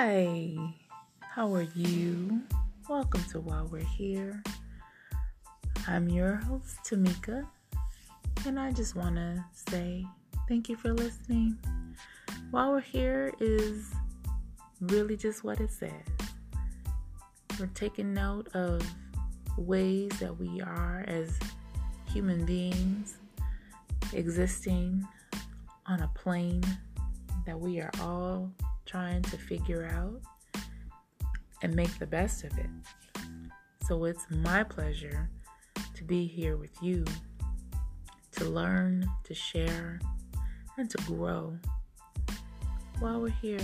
Hi, how are you? Welcome to While We're Here. I'm your host, Tamika, and I just want to say thank you for listening. While We're Here is really just what it says. We're taking note of ways that we are as human beings existing on a plane that we are all trying to figure out and make the best of it. So it's my pleasure to be here with you to learn, to share, and to grow while we're here.